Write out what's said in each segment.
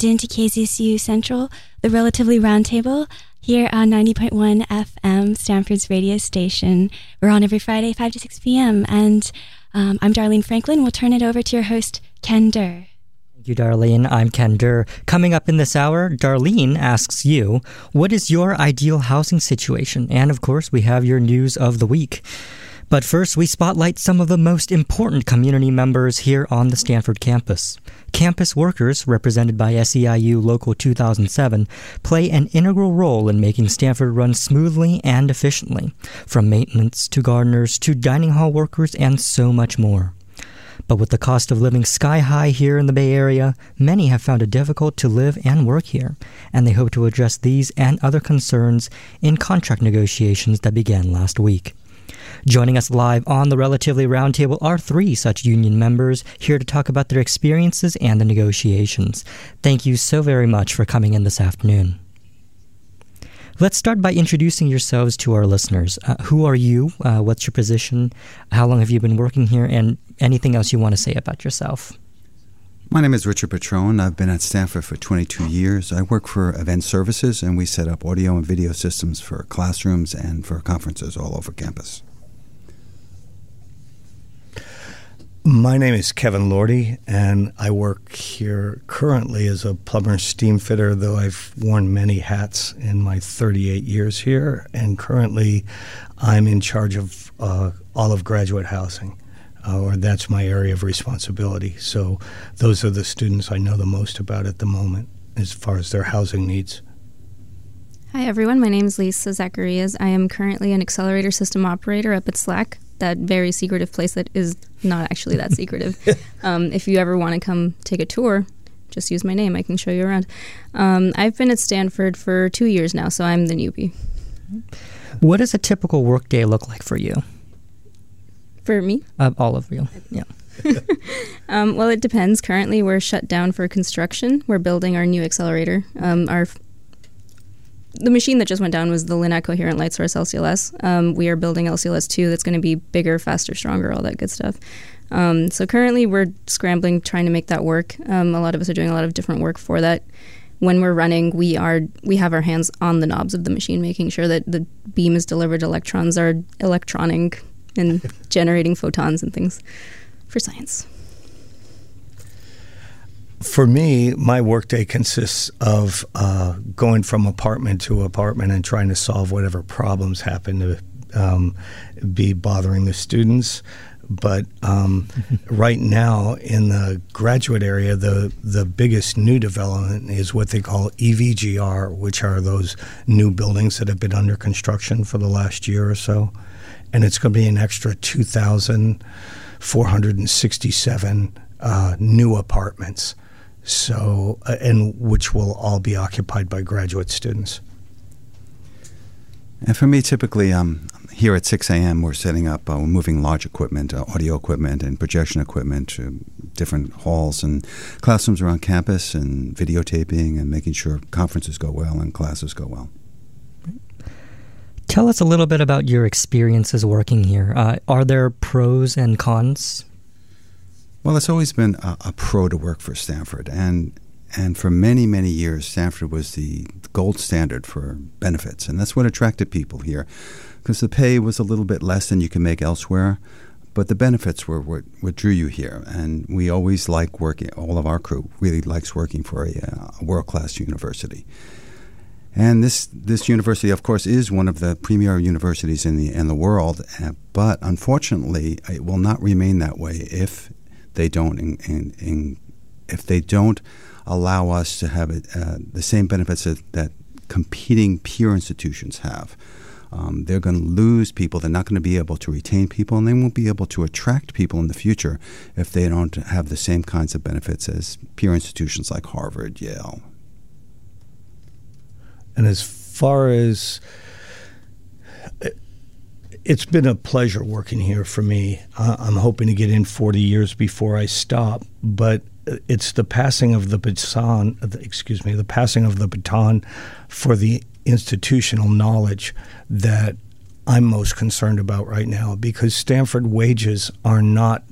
tuned in to Central, the Relatively Roundtable, here on 90.1 FM, Stanford's radio station. We're on every Friday, 5 to 6 p.m. And um, I'm Darlene Franklin. We'll turn it over to your host, Ken Durr. Thank you, Darlene. I'm Ken Durr. Coming up in this hour, Darlene asks you, what is your ideal housing situation? And of course, we have your news of the week. But first, we spotlight some of the most important community members here on the Stanford campus. Campus workers, represented by SEIU Local 2007, play an integral role in making Stanford run smoothly and efficiently, from maintenance to gardeners to dining hall workers and so much more. But with the cost of living sky high here in the Bay Area, many have found it difficult to live and work here, and they hope to address these and other concerns in contract negotiations that began last week. Joining us live on the Relatively Roundtable are three such union members here to talk about their experiences and the negotiations. Thank you so very much for coming in this afternoon. Let's start by introducing yourselves to our listeners. Uh, who are you? Uh, what's your position? How long have you been working here? And anything else you want to say about yourself? My name is Richard Petrone. I've been at Stanford for 22 years. I work for Event Services, and we set up audio and video systems for classrooms and for conferences all over campus. My name is Kevin Lordy, and I work here currently as a plumber steam fitter, though I've worn many hats in my 38 years here. And currently, I'm in charge of uh, all of graduate housing, uh, or that's my area of responsibility. So, those are the students I know the most about at the moment as far as their housing needs. Hi, everyone. My name is Lisa Zacharias. I am currently an accelerator system operator up at SLAC, that very secretive place that is not actually that secretive. um, if you ever want to come take a tour, just use my name. I can show you around. Um, I've been at Stanford for two years now, so I'm the newbie. What does a typical workday look like for you? For me? Uh, all of you, yeah. um, well, it depends. Currently, we're shut down for construction. We're building our new accelerator. Um, our the machine that just went down was the Linac Coherent Light Source LCLS. Um, we are building LCLS 2 that's going to be bigger, faster, stronger, all that good stuff. Um, so currently we're scrambling, trying to make that work. Um, a lot of us are doing a lot of different work for that. When we're running, we are we have our hands on the knobs of the machine, making sure that the beam is delivered electrons are electronic and generating photons and things for science for me, my workday consists of uh, going from apartment to apartment and trying to solve whatever problems happen to um, be bothering the students. But um, right now, in the graduate area, the the biggest new development is what they call EVGR, which are those new buildings that have been under construction for the last year or so, and it's going to be an extra two thousand four hundred and sixty-seven uh, new apartments so uh, and which will all be occupied by graduate students. And for me, typically, um, here at 6 a.m., we're setting up, uh, we're moving large equipment, uh, audio equipment, and projection equipment to different halls and classrooms around campus, and videotaping, and making sure conferences go well and classes go well. Tell us a little bit about your experiences working here. Uh, are there pros and cons? Well, it's always been a, a, pro to work for Stanford, and and for many many years, Stanford was the gold standard for benefits, and that's what attracted people here, because the pay was a little bit less than you can make elsewhere, but the benefits were what, what drew you here, and we always like working. All of our crew really likes working for a, a world class university. And this this university, of course, is one of the premier universities in the in the world. Uh, but unfortunately, it will not remain that way if they don't in, in, in, if they don't allow us to have it, uh, the same benefits that, that, competing peer institutions have. Um, they're going to lose people. They're not going to be able to retain people, and they won't be able to attract people in the future if they don't have the same kinds of benefits as peer institutions like Harvard, Yale. And as far as it's been a pleasure working here for me. I'm hoping to get in 40 years before I stop, but it's the passing of the baton, excuse me, the passing of the baton for the institutional knowledge that I'm most concerned about right now because Stanford wages are not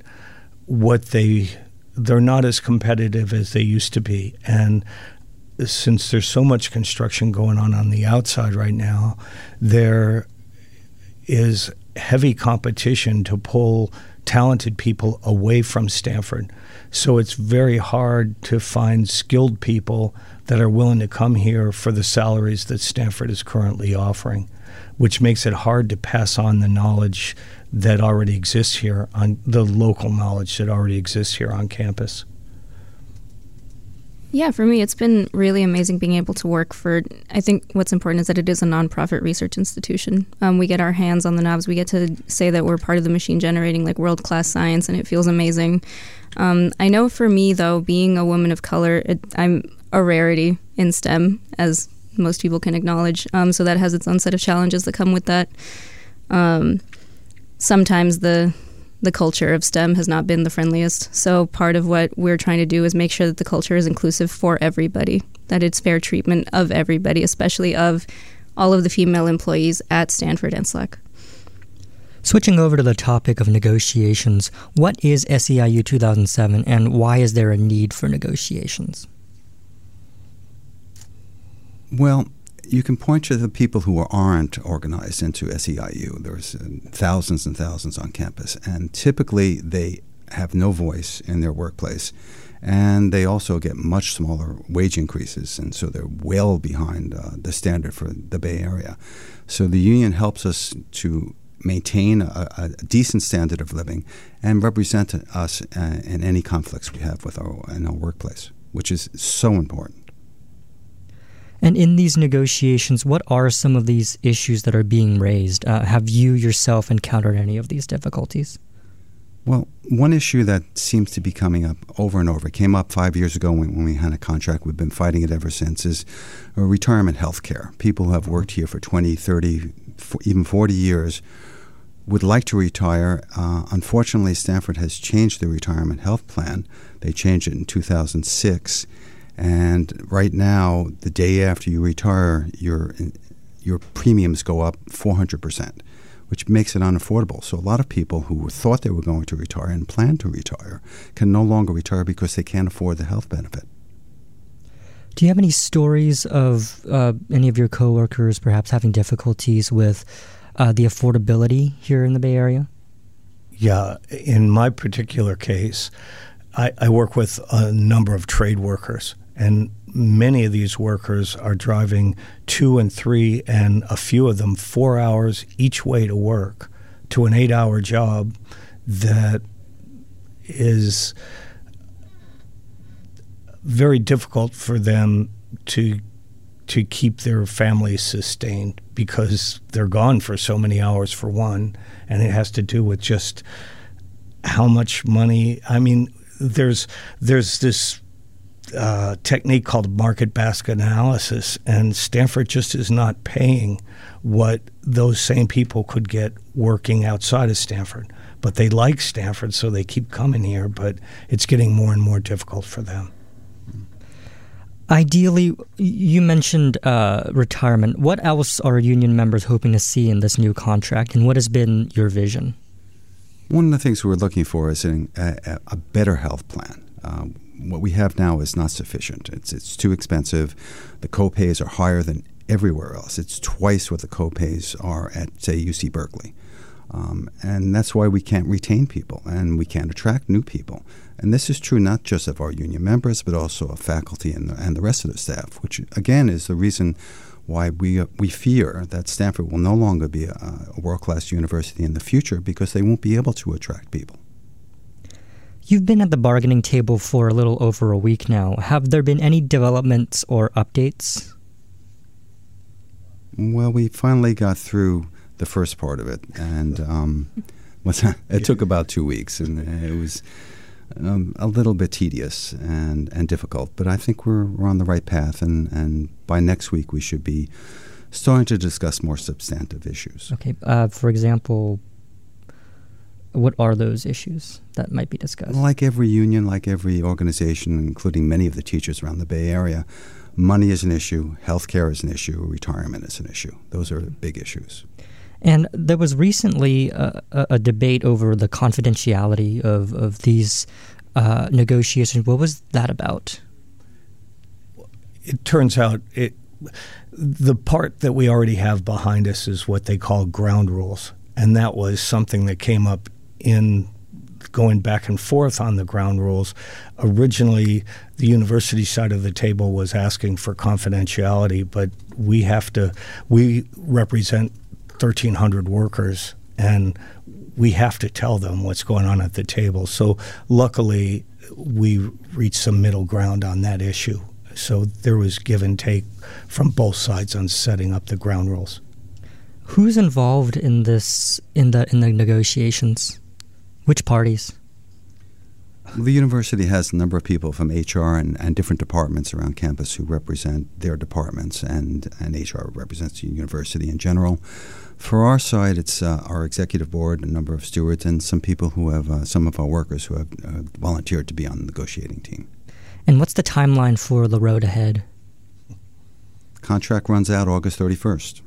what they they're not as competitive as they used to be. And since there's so much construction going on on the outside right now, there is heavy competition to pull talented people away from Stanford. So it's very hard to find skilled people that are willing to come here for the salaries that Stanford is currently offering, which makes it hard to pass on the knowledge that already exists here on the local knowledge that already exists here on campus. Yeah, for me, it's been really amazing being able to work for. I think what's important is that it is a nonprofit research institution. Um, we get our hands on the knobs. We get to say that we're part of the machine generating like world class science, and it feels amazing. Um, I know for me, though, being a woman of color, it, I'm a rarity in STEM, as most people can acknowledge. Um, so that has its own set of challenges that come with that. Um, sometimes the the culture of STEM has not been the friendliest. So part of what we're trying to do is make sure that the culture is inclusive for everybody, that it's fair treatment of everybody, especially of all of the female employees at Stanford and SLAC. Switching over to the topic of negotiations, what is SEIU 2007 and why is there a need for negotiations? Well, you can point to the people who aren't organized into SEIU. There's uh, thousands and thousands on campus, and typically they have no voice in their workplace. And they also get much smaller wage increases, and so they're well behind uh, the standard for the Bay Area. So the union helps us to maintain a, a decent standard of living and represent us uh, in any conflicts we have with our in our workplace, which is so important. And in these negotiations, what are some of these issues that are being raised? Uh, have you yourself encountered any of these difficulties? Well, one issue that seems to be coming up over and over, it came up five years ago when, when we had a contract, we've been fighting it ever since, is uh, retirement health care. People who have worked here for 20, 30, even 40 years would like to retire. Uh, unfortunately, Stanford has changed the retirement health plan. They changed it in 2006 and right now, the day after you retire, your your premiums go up 400 percent, which makes it unaffordable. So a lot of people who thought they were going to retire and plan to retire can no longer retire because they can't afford the health benefit. Do you have any stories of uh, any of your coworkers perhaps having difficulties with uh, the affordability here in the Bay Area? Yeah, in my particular case, I, I work with a number of trade workers and many of these workers are driving two and three, and a few of them four hours each way to work to an eight hour job that is very difficult for them to to keep their families sustained because they're gone for so many hours for one. And it has to do with just how much money I mean there's there's this uh, technique called market basket analysis, and Stanford just is not paying what those same people could get working outside of Stanford. But they like Stanford, so they keep coming here, but it's getting more and more difficult for them. Ideally, you mentioned uh, retirement. What else are union members hoping to see in this new contract, and what has been your vision? One of the things we're looking for is a, a, a better health plan. Um, what we have now is not sufficient. It's it's too expensive. The copays are higher than everywhere else. It's twice what the copays are at say UC Berkeley. Um, and that's why we can't retain people and we can't attract new people. And this is true not just of our union members, but also of faculty and the, and the rest of the staff, which again is the reason why we, uh, we fear that Stanford will no longer be a, a world class university in the future because they won't be able to attract people. You've been at the bargaining table for a little over a week now. Have there been any developments or updates? Well, we finally got through the first part of it, and um, it took about two weeks, and it was um, a little bit tedious and, and difficult. But I think we're, we're on the right path, and, and by next week we should be starting to discuss more substantive issues. Okay. Uh, for example, what are those issues that might be discussed? Like every union, like every organization, including many of the teachers around the Bay Area, money is an issue, healthcare is an issue, retirement is an issue. Those are big issues. And there was recently a, a debate over the confidentiality of, of these uh, negotiation. What was that about? It turns out it the part that we already have behind us is what they call ground rules, and that was something that came up in going back and forth on the ground rules. Originally, the university side of the table was asking for confidentiality, but we have to, we represent 1,300 workers and we have to tell them what's going on at the table. So, luckily, we reached some middle ground on that issue. So, there was give and take from both sides on setting up the ground rules. Who's involved in this in the in the negotiations? Which parties? The university has a number of people from HR and, and different departments around campus who represent their departments, and, and HR represents the university in general. For our side, it's uh, our executive board, a number of stewards, and some people who have, uh, some of our workers who have uh, volunteered to be on the negotiating team. And what's the timeline for the road ahead? Contract runs out August 31st.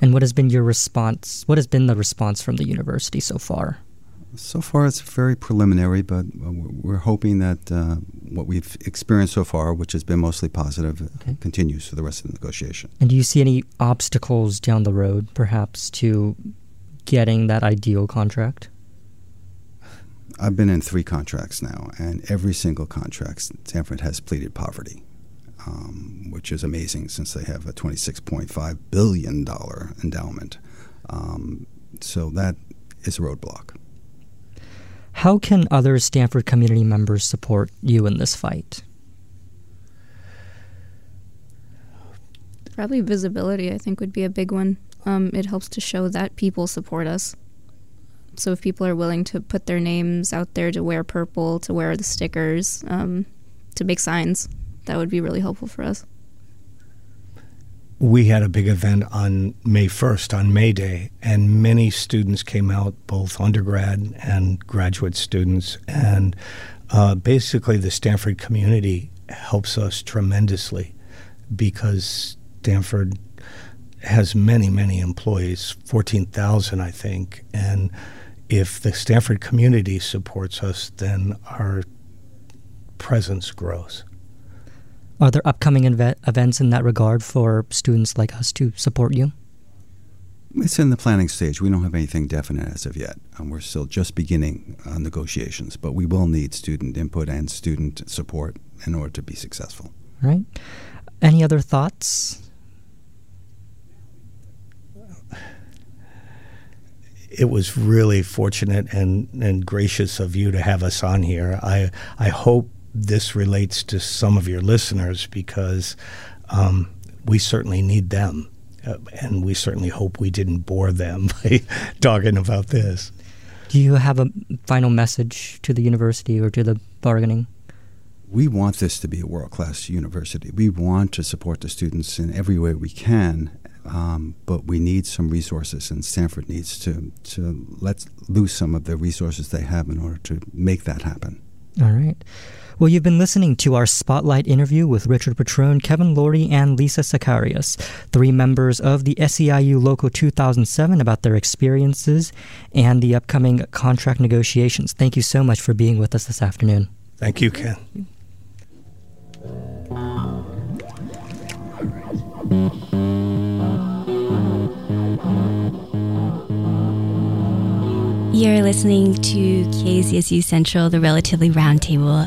And what has been your response? What has been the response from the university so far? So far, it's very preliminary, but we're hoping that uh, what we've experienced so far, which has been mostly positive, okay. continues for the rest of the negotiation. And do you see any obstacles down the road, perhaps, to getting that ideal contract? I've been in three contracts now, and every single contract, Stanford has pleaded poverty um, which is amazing since they have a $26.5 billion endowment. Um, so that is a roadblock. How can other Stanford community members support you in this fight? Probably visibility, I think, would be a big one. Um, it helps to show that people support us. So if people are willing to put their names out there to wear purple, to wear the stickers, um, to make signs, that would be really helpful for us. We had a big event on May 1st, on May Day, and many students came out, both undergrad and graduate students. And uh, basically, the Stanford community helps us tremendously because Stanford has many, many employees 14,000, I think. And if the Stanford community supports us, then our presence grows. Are there upcoming inve- events in that regard for students like us to support you? It's in the planning stage. We don't have anything definite as of yet. Um, we're still just beginning uh, negotiations, but we will need student input and student support in order to be successful. All right. Any other thoughts? It was really fortunate and, and gracious of you to have us on here. I I hope this relates to some of your listeners because um, we certainly need them. Uh, and we certainly hope we didn't bore them by talking about this. Do you have a final message to the university or to the bargaining? We want this to be a world class university. We want to support the students in every way we can, um, but we need some resources, and Stanford needs to, to let loose some of the resources they have in order to make that happen. All right. Well, you've been listening to our spotlight interview with Richard Petrone, Kevin Laurie, and Lisa Zacharias, three members of the SEIU Local 2007, about their experiences and the upcoming contract negotiations. Thank you so much for being with us this afternoon. Thank you, Ken. You're listening to KZSU Central, the Relatively Roundtable,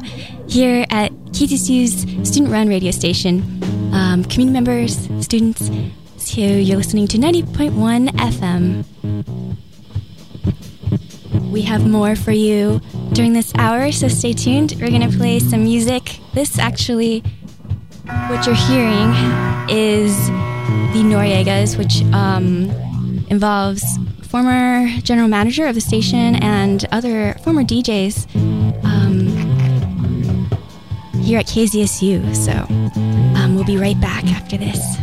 here at KZSU's student-run radio station. Um, community members, students, so you're listening to 90.1 FM. We have more for you during this hour, so stay tuned. We're going to play some music. This actually, what you're hearing is the Noriegas, which um, involves former general manager of the station and other former DJs um, here at KZSU. So um, we'll be right back after this.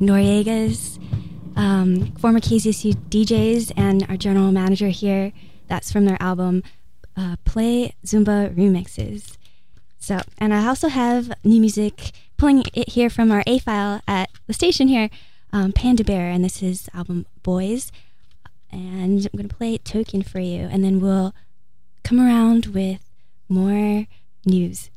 Noriegas, um, former KZSU DJs, and our general manager here. That's from their album uh, Play Zumba Remixes. So, and I also have new music pulling it here from our A file at the station here, um, Panda Bear, and this is album Buoys. And I'm going to play Token for you, and then we'll come around with more news.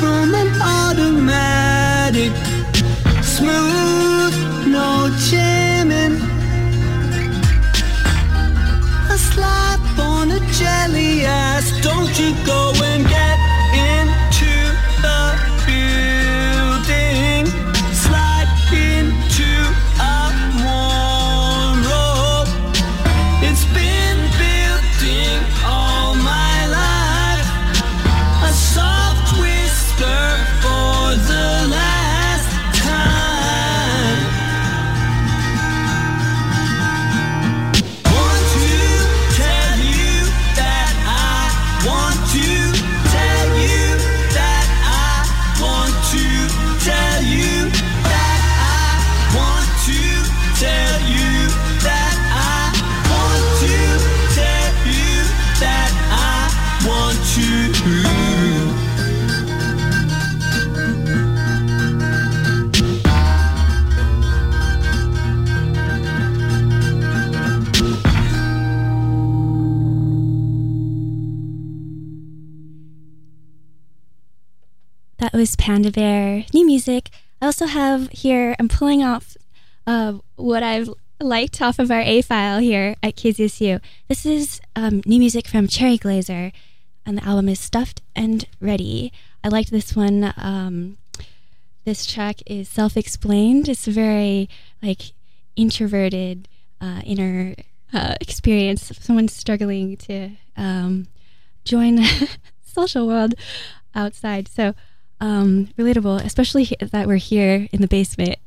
From an automatic smooth, no jamming. A slap on a jelly ass. Don't you go was Panda Bear. New music. I also have here, I'm pulling off uh, what I've liked off of our A file here at KZSU. This is um, new music from Cherry Glazerr, and the album is Stuffed and Ready. I liked this one. Um, this track is self explained. It's a very, like, introverted uh, inner uh, experience someone struggling to um, join the social world outside. So, um, relatable, especially that we're here in the basement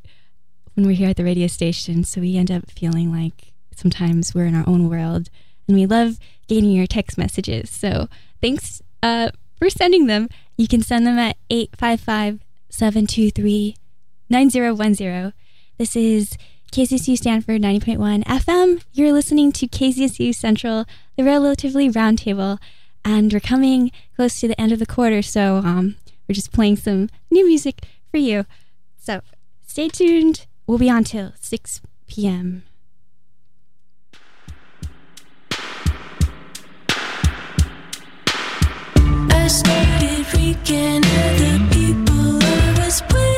when we're here at the radio station. So we end up feeling like sometimes we're in our own world, and we love gaining your text messages. So thanks uh, for sending them. You can send them at 855 723 9010. This is KZSU Stanford 90.1 FM. You're listening to KZSU Central, the relatively roundtable, and we're coming close to the end of the quarter. So um, we're just playing some new music for you. So stay tuned. We'll be on till 6 p.m. I started freaking the people I was.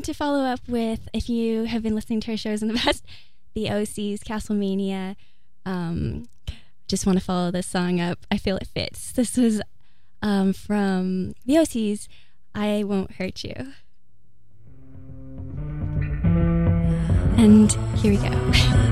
want to follow up with if you have been listening to our shows in the past, the OCs, Castlemania. Um, just want to follow this song up. I feel it fits. This was um, from the OCs. I won't hurt you. And here we go.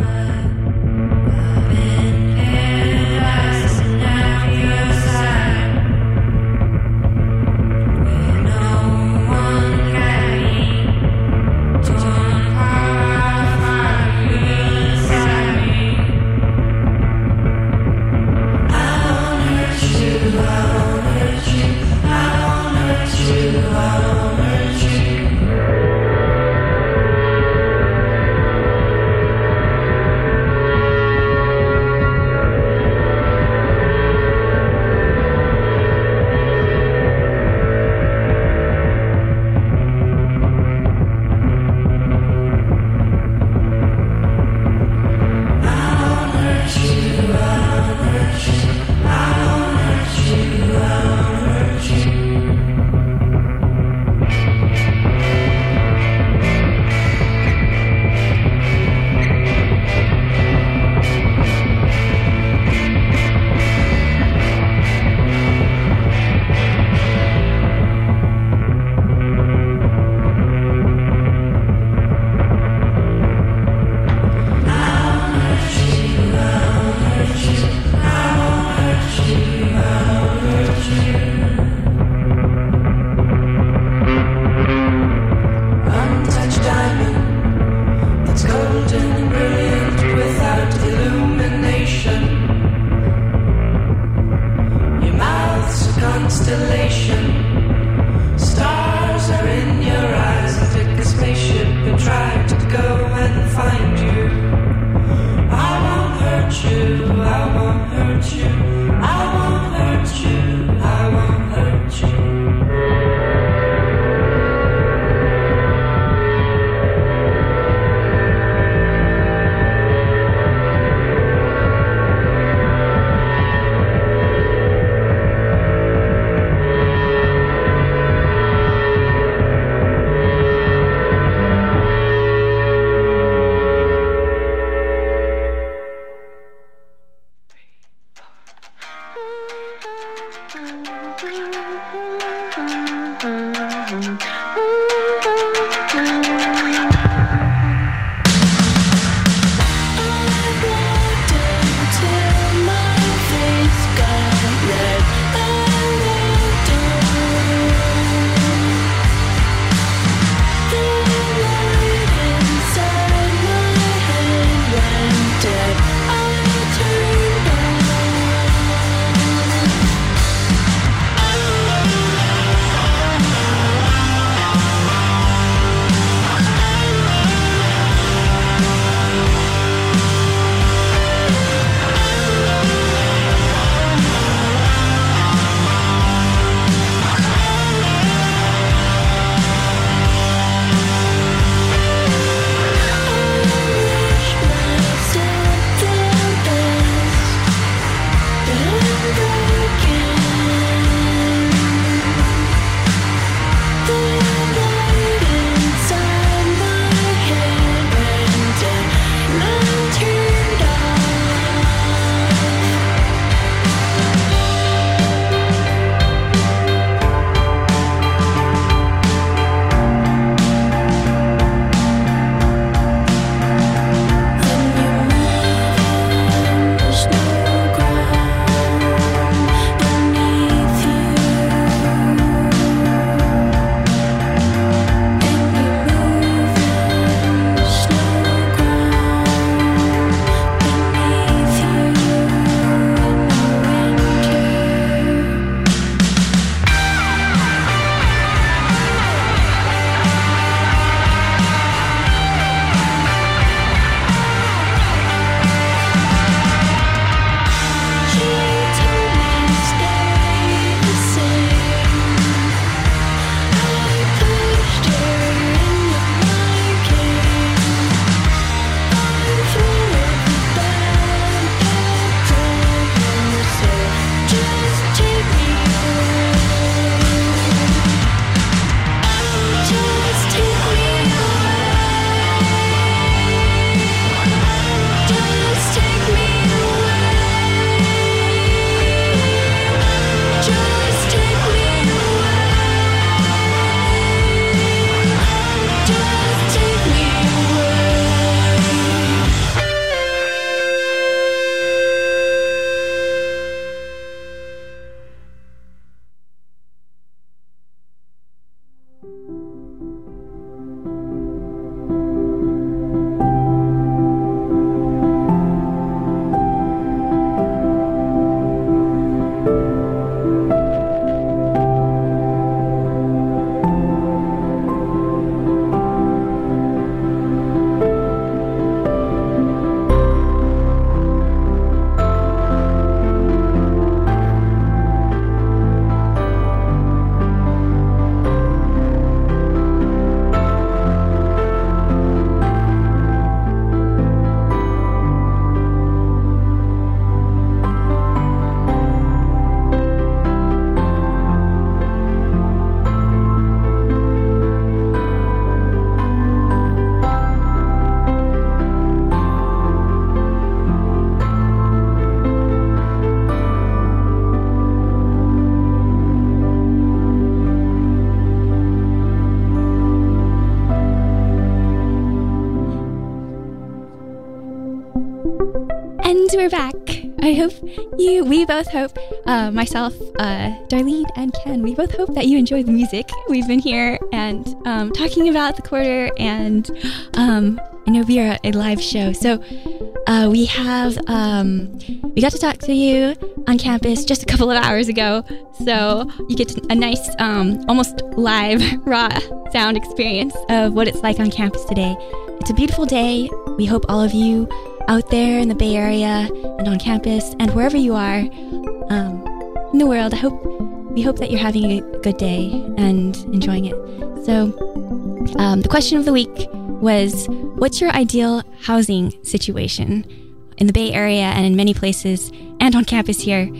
back. I hope you, we both hope, uh, myself, uh, Darlene, and Ken, we both hope that you enjoy the music. We've been here and um, talking about the quarter, and um, I know we are a live show. So uh, we have, um, we got to talk to you on campus just a couple of hours ago. So you get a nice, um, almost live, raw sound experience of what it's like on campus today. It's a beautiful day. We hope all of you out there in the Bay Area and on campus and wherever you are um, in the world, I hope we hope that you're having a good day and enjoying it. So, um, the question of the week was, "What's your ideal housing situation in the Bay Area and in many places and on campus here?"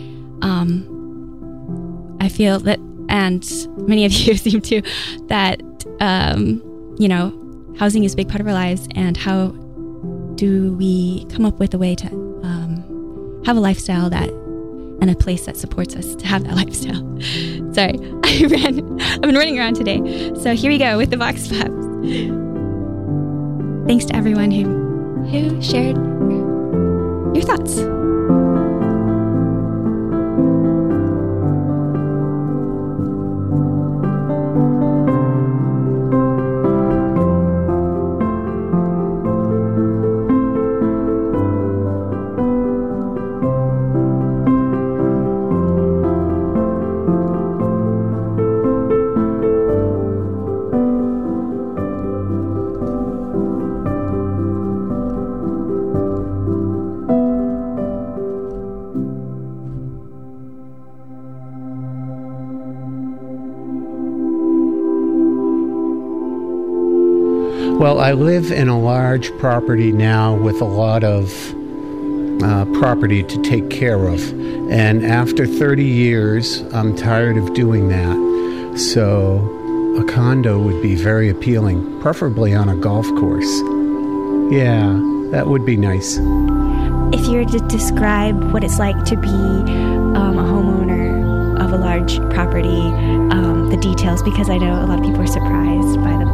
Um, I feel that, and many of you seem to, that um, you know, housing is a big part of our lives, and how do we come up with a way to um, have a lifestyle that and a place that supports us to have that lifestyle. Sorry, I ran. I've been running around today. So here we go with the Vox Pops. Thanks to everyone who who shared your thoughts. Well, I live in a large property now with a lot of uh, property to take care of. And after 30 years, I'm tired of doing that. So a condo would be very appealing, preferably on a golf course. Yeah, that would be nice. If you were to describe what it's like to be um, a homeowner of a large property, um, the details, because I know a lot of people are surprised by the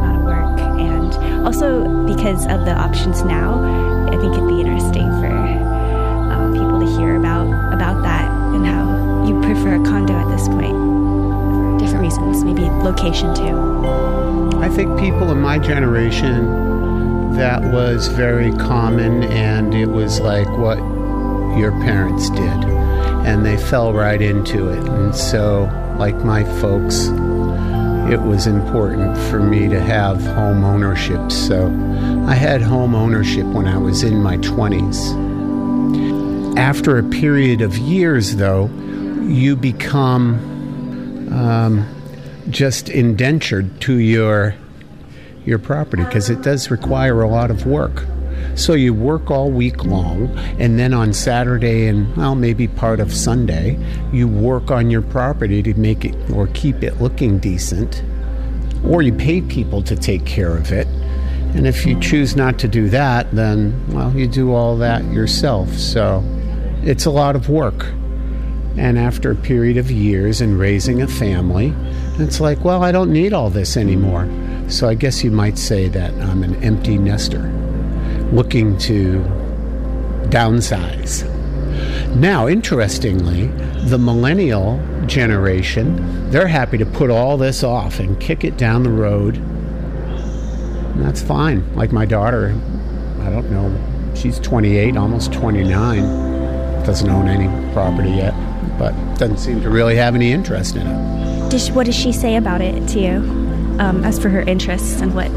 also because of the options now, I think it'd be interesting for um, people to hear about about that and how you prefer a condo at this point for different reasons, maybe location too. I think people in my generation, that was very common, and it was like what your parents did. And they fell right into it. And so, like my folks, it was important for me to have home ownership. So, I had home ownership when I was in my 20s. After a period of years, though, you become um, just indentured to your your property because it does require a lot of work. So you work all week long, and then on Saturday and well, maybe part of Sunday, you work on your property to make it or keep it looking decent, or you pay people to take care of it. And if you choose not to do that, then well, you do all that yourself. So it's a lot of work. And after a period of years and raising a family, it's like, well, I don't need all this anymore. So I guess you might say that I'm an empty nester looking to downsize. Now, interestingly, the millennial generation, they're happy to put all this off and kick it down the road. And that's fine. Like my daughter, I don't know, she's 28, almost 29, doesn't own any property yet, but doesn't seem to really have any interest in it. Does, what does she say about it to you, um, as for her interests and what?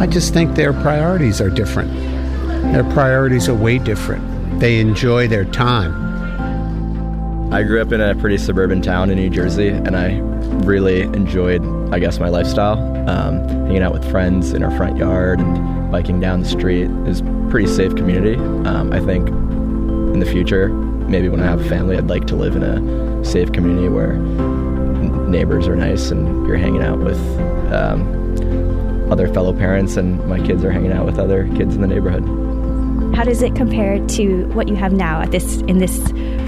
I just think their priorities are different. Their priorities are way different. They enjoy their time. I grew up in a pretty suburban town in New Jersey, and I really enjoyed, I guess, my lifestyle. Um, hanging out with friends in our front yard and biking down the street a pretty safe community. Um, I think in the future, maybe when I have a family, I'd like to live in a safe community where neighbors are nice and you're hanging out with um, other fellow parents, and my kids are hanging out with other kids in the neighborhood. How does it compare to what you have now at this in this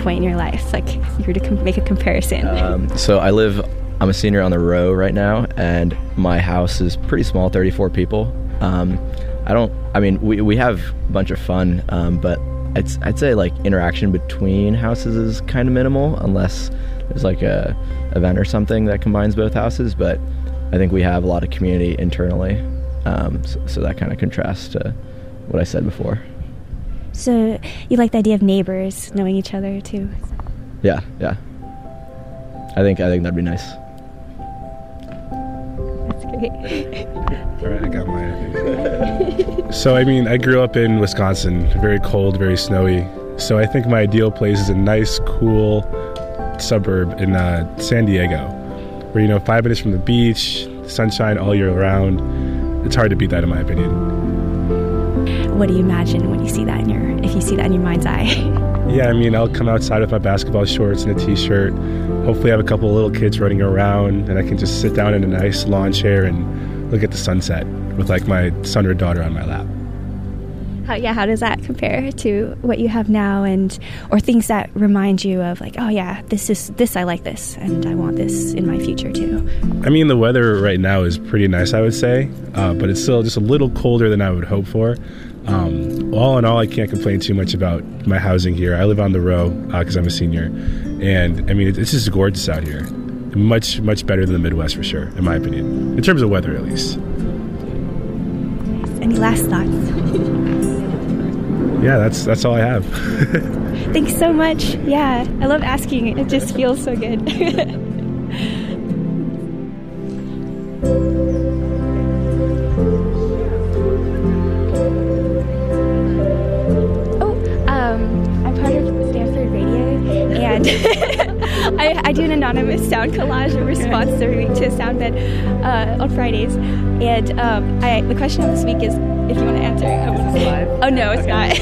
point in your life? Like, if you were to com- make a comparison. Um, so I live, I'm a senior on the row right now, and my house is pretty small, 34 people. Um, I don't, I mean, we, we have a bunch of fun, um, but it's, I'd say like interaction between houses is kind of minimal unless there's like a event or something that combines both houses. But I think we have a lot of community internally. Um, so, so that kind of contrasts to what I said before. so you like the idea of neighbors knowing each other too? Yeah, yeah. I think I think that'd be nice. That's great. All right, I got mine. So, I mean, I grew up in Wisconsin, very cold, very snowy. So, I think my ideal place is a nice, cool suburb in uh, San Diego, where you know, five minutes from the beach, sunshine all year round. It's hard to beat that, in my opinion. what do you imagine when you see that in your if you see that in your mind's eye? Yeah, I mean, I'll come outside with my basketball shorts and a t-shirt. Hopefully, I have a couple of little kids running around, and I can just sit down in a nice lawn chair and look at the sunset with like my son or daughter on my lap. How, yeah, how does that compare to what you have now, and or things that remind you of like, oh yeah, this is this I like this, and I want this in my future too. I mean, the weather right now is pretty nice, I would say, uh, but it's still just a little colder than I would hope for. Um, all in all, I can't complain too much about my housing here. I live on the row because I'm a senior, and I mean, it, it's just gorgeous out here. Much, much better than the Midwest for sure, in my opinion, in terms of weather at least. Any last thoughts? Yeah, that's that's all I have. Thanks so much. Yeah, I love asking. It just feels so good. oh, um, I'm part of Stanford Radio, and I, do an anonymous sound collage in response every week to SoundBed uh, on Fridays. And um, I, the question of this week is, if you want to answer, Oh no, it's not.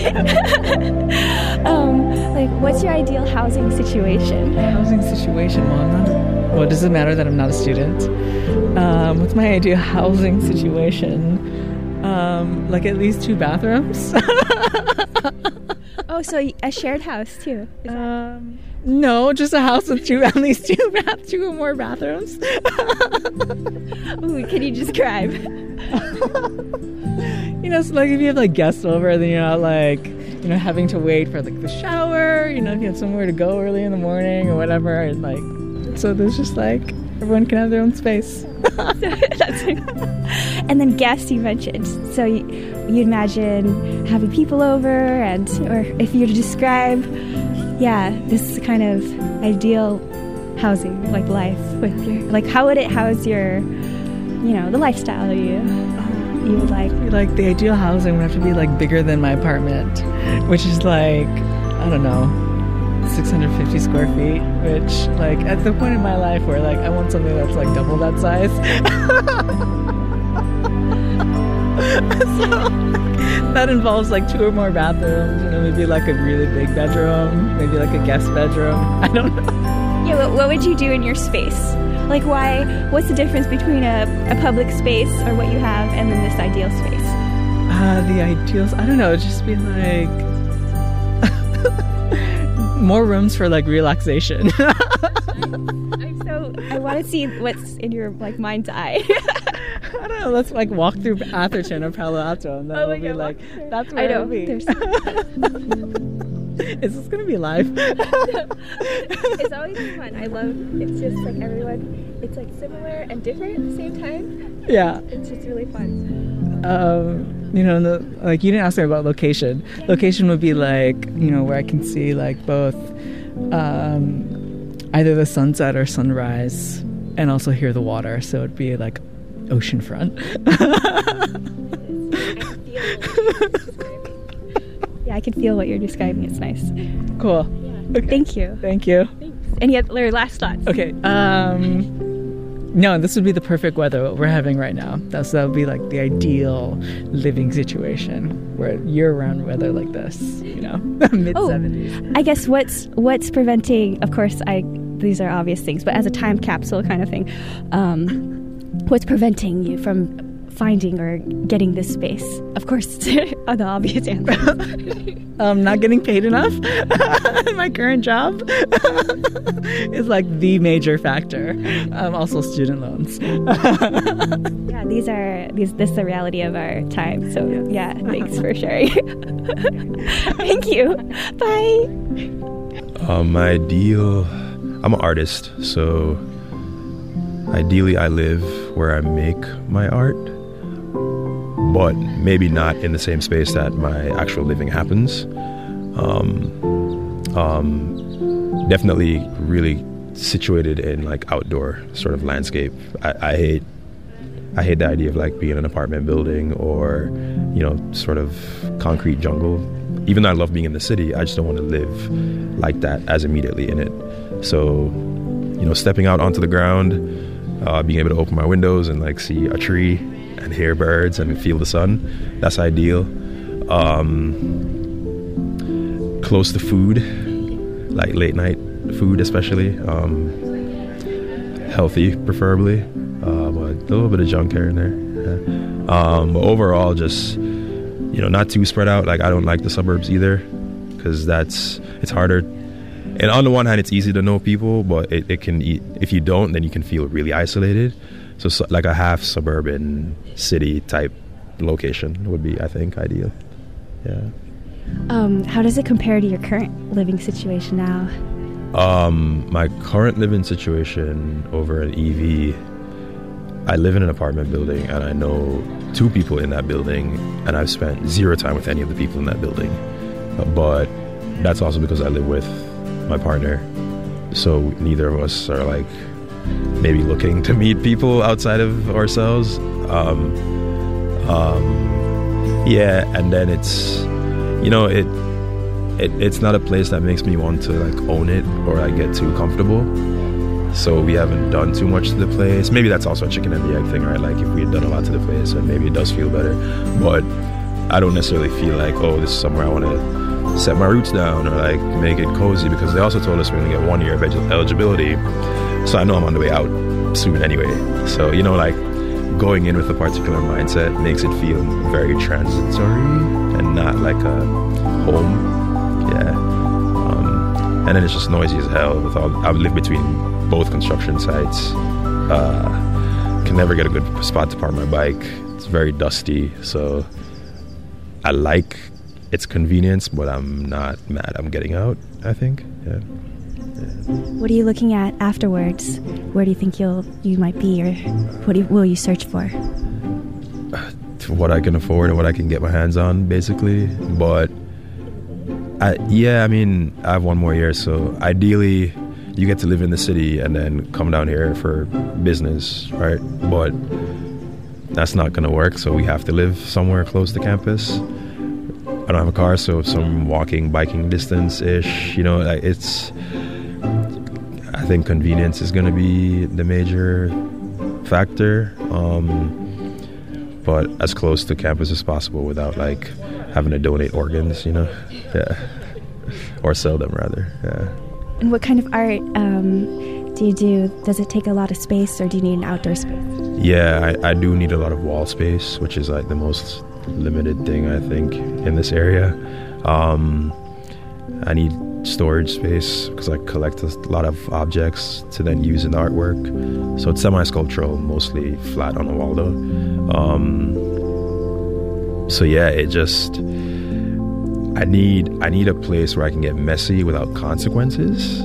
um, like, what's your ideal housing situation? Housing situation. Well, I'm not. A, well, does it matter that I'm not a student? Um, what's my ideal housing situation? Um, like at least two bathrooms. Oh, so a shared house too. Is that- um, no, just a house with two, at least two bath, two or more bathrooms. Ooh, can you describe? You know, so like if you have like guests over, then you're not like, you know, having to wait for like the shower. You know, if you have somewhere to go early in the morning or whatever, and like, so there's just like everyone can have their own space. And then guests you mentioned. So you, you imagine having people over, and or if you were to describe, yeah, this is kind of ideal housing like life with your like how would it house your, you know, the lifestyle of you you like. like the ideal housing would have to be like bigger than my apartment, which is like I don't know, 650 square feet. Which like at the point in my life where like I want something that's like double that size. so that involves like two or more bathrooms. You know, maybe like a really big bedroom, maybe like a guest bedroom. I don't know. Yeah, what, what would you do in your space? Like, why? What's the difference between a, a public space or what you have and then this ideal space? Uh, the ideals, I don't know, just be like more rooms for like relaxation. I'm so I want to see what's in your like mind's eye. I don't know, let's like walk through Atherton or Palo Alto and then Oh we'll be God, like, that's I where know, be. there's- Is this gonna be live? it's always fun. I love. It's just like everyone. It's like similar and different at the same time. yeah. It's just really fun. Um, you know, the, like you didn't ask me about location. Location would be like, you know, where I can see like both um, either the sunset or sunrise and also hear the water. So it'd be like oceanfront. Yeah, I can feel what you're describing. It's nice. cool. Okay. Thank you. Thank you. Thanks. Any other last thoughts? Okay. Um, no, this would be the perfect weather what we're having right now. That's that would be like the ideal living situation where year-round weather like this. You know, mid Oh. I guess what's what's preventing? Of course, I these are obvious things, but as a time capsule kind of thing, um, what's preventing you from finding or getting this space? Of course, the obvious answer. um, not getting paid enough my current job is like the major factor. Um, also, student loans. yeah, these are these. This is the reality of our time. So yeah, thanks for sharing. Thank you. Bye. Um, my ideal, I'm an artist, so ideally I live where I make my art, but maybe not in the same space that my actual living happens. Um, um, definitely really situated in like outdoor sort of landscape. I, I hate I hate the idea of like being in an apartment building or, you know, sort of concrete jungle. Even though I love being in the city, I just don't want to live like that as immediately in it. So, you know, stepping out onto the ground, uh, being able to open my windows and like see a tree and hear birds and feel the sun, that's ideal. Um, close to food, like late night food, especially. Um, healthy, preferably, uh, but a little bit of junk here and there. Yeah. Um, but overall, just you know, not too spread out. Like I don't like the suburbs either, because that's it's harder. And on the one hand, it's easy to know people, but it, it can if you don't, then you can feel really isolated. So, so like a half suburban city type location would be, I think, ideal. Yeah. Um, how does it compare to your current living situation now? Um, my current living situation over an EV, I live in an apartment building and I know two people in that building, and I've spent zero time with any of the people in that building. Uh, But that's also because I live with my partner, so neither of us are like maybe looking to meet people outside of ourselves. Um, um, yeah, and then it's you know it, it it's not a place that makes me want to like own it or I get too comfortable. So we haven't done too much to the place. Maybe that's also a chicken and the egg thing, right? Like if we had done a lot to the place, then maybe it does feel better. But I don't necessarily feel like, oh, this is somewhere I want to set my roots down or like make it cozy because they also told us we're gonna get one year of eligibility. So I know I'm on the way out soon anyway. So you know, like going in with a particular mindset makes it feel very transitory and not like a home. Yeah. Um, and then it's just noisy as hell. With all, I live between both construction sites. Uh, can never get a good spot to park my bike. It's very dusty, so I like its convenience, but I'm not mad. I'm getting out. I think. Yeah. What are you looking at afterwards? Where do you think you'll you might be, or what you, will you search for? what I can afford and what I can get my hands on, basically. But I, yeah, I mean, I have one more year, so ideally, you get to live in the city and then come down here for business, right? But that's not going to work, so we have to live somewhere close to campus. I don't have a car, so some walking, biking distance ish. You know, it's. I think convenience is going to be the major factor. Um, but as close to campus as possible without like having to donate organs, you know, yeah, or sell them rather, yeah. And what kind of art um, do you do? Does it take a lot of space, or do you need an outdoor space? Yeah, I, I do need a lot of wall space, which is like the most limited thing I think in this area. Um, I need storage space because I collect a lot of objects to then use in artwork. So it's semi-sculptural, mostly flat on the wall though. Um, so yeah, it just I need I need a place where I can get messy without consequences,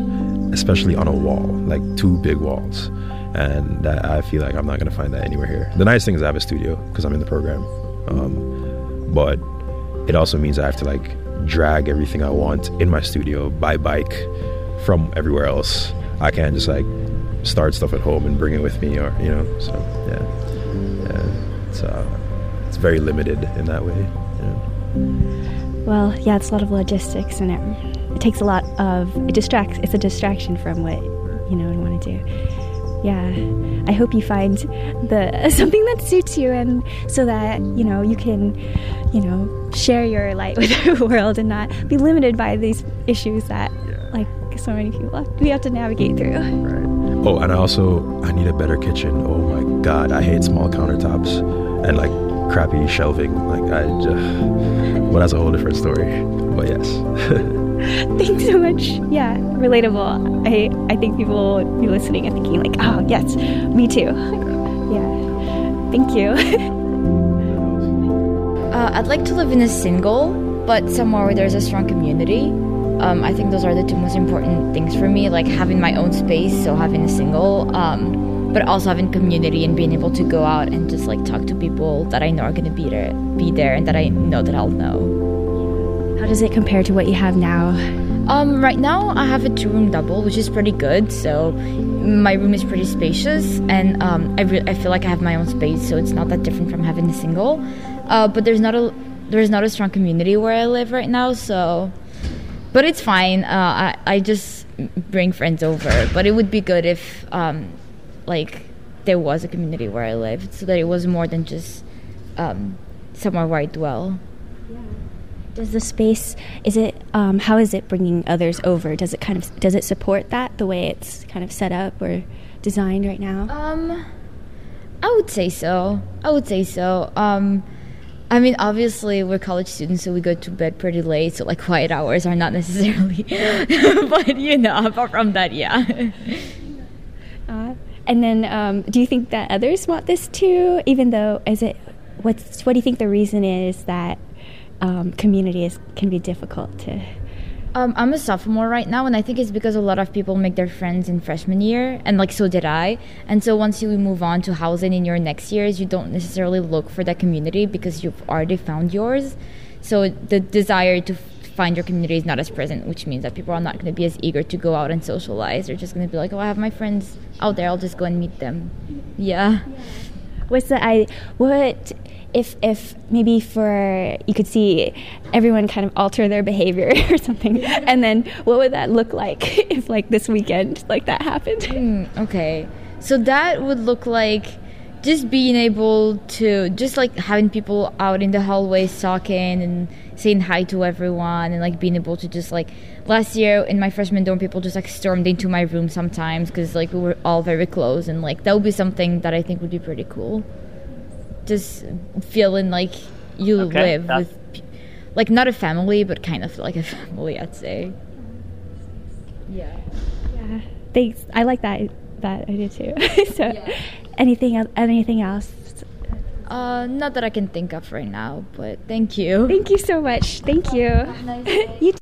especially on a wall, like two big walls. And that, I feel like I'm not gonna find that anywhere here. The nice thing is I have a studio because I'm in the program, um, but it also means I have to like drag everything I want in my studio by bike from everywhere else. I can't just like start stuff at home and bring it with me, or you know. So yeah, yeah. It's uh, it's very limited in that way. Yeah. Well, yeah, it's a lot of logistics, and it, it takes a lot of it distracts. It's a distraction from what you know and want to do. Yeah, I hope you find the something that suits you, and so that you know you can, you know, share your light with the world and not be limited by these issues that like so many people have, we have to navigate through. Oh, and I also I need a better kitchen. Oh my god, I hate small countertops and like crappy shelving. Like I just, well, that's a whole different story. But yes. Thanks so much. Yeah, relatable. I I think people will be listening and thinking like, oh yes, me too. yeah, thank you. Uh, I'd like to live in a single, but somewhere where there's a strong community. Um, I think those are the two most important things for me, like having my own space, so having a single, um, but also having community and being able to go out and just like talk to people that I know are going to be there, be there, and that I know that I'll know. How does it compare to what you have now? Um, right now I have a two-room double, which is pretty good. So my room is pretty spacious, and um, I re- I feel like I have my own space, so it's not that different from having a single. Uh, but there's not a there's not a strong community where I live right now, so but it's fine. Uh, I I just bring friends over, but it would be good if um, like there was a community where I lived, so that it was more than just um, somewhere where I dwell. Does the space is it um, how is it bringing others over? Does it kind of does it support that the way it's kind of set up or designed right now? Um, I would say so. I would say so. Um, I mean, obviously, we're college students, so we go to bed pretty late, so like quiet hours are not necessarily. but you know, apart from that, yeah. Uh, and then, um, do you think that others want this too? Even though, is it what's what do you think the reason is that um, community is can be difficult to? Um, I'm a sophomore right now, and I think it's because a lot of people make their friends in freshman year, and like so did I. And so once you move on to housing in your next years, you don't necessarily look for that community because you've already found yours. So the desire to find your community is not as present, which means that people are not going to be as eager to go out and socialize. They're just going to be like, "Oh, I have my friends out there. I'll just go and meet them." Yeah. What's the I? What if if maybe for you could see everyone kind of alter their behavior or something, and then what would that look like if like this weekend like that happened? Mm, okay. So that would look like just being able to just like having people out in the hallways talking and saying hi to everyone and like being able to just like last year in my freshman dorm people just like stormed into my room sometimes because like we were all very close and like that would be something that i think would be pretty cool just feeling like you Okay, live yeah. with like not a family but kind of like a family i'd say yeah Yeah. Thanks. I like that that idea too. so, anything el- anything else? uh not that i can think of right now but thank you Thank you so much. Thank you. you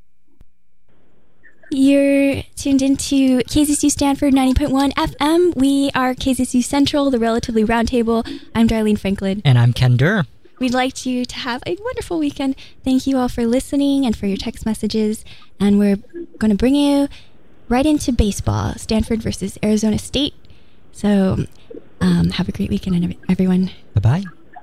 You're tuned into KZSU Stanford 90.1 FM. We are KZSU Central, the Relatively Roundtable. I'm Darlene Franklin. And I'm Ken Durr. We'd like you to have a wonderful weekend. Thank you all for listening and for your text messages. And we're going to bring you right into baseball Stanford versus Arizona State. So um, have a great weekend, everyone. Bye bye.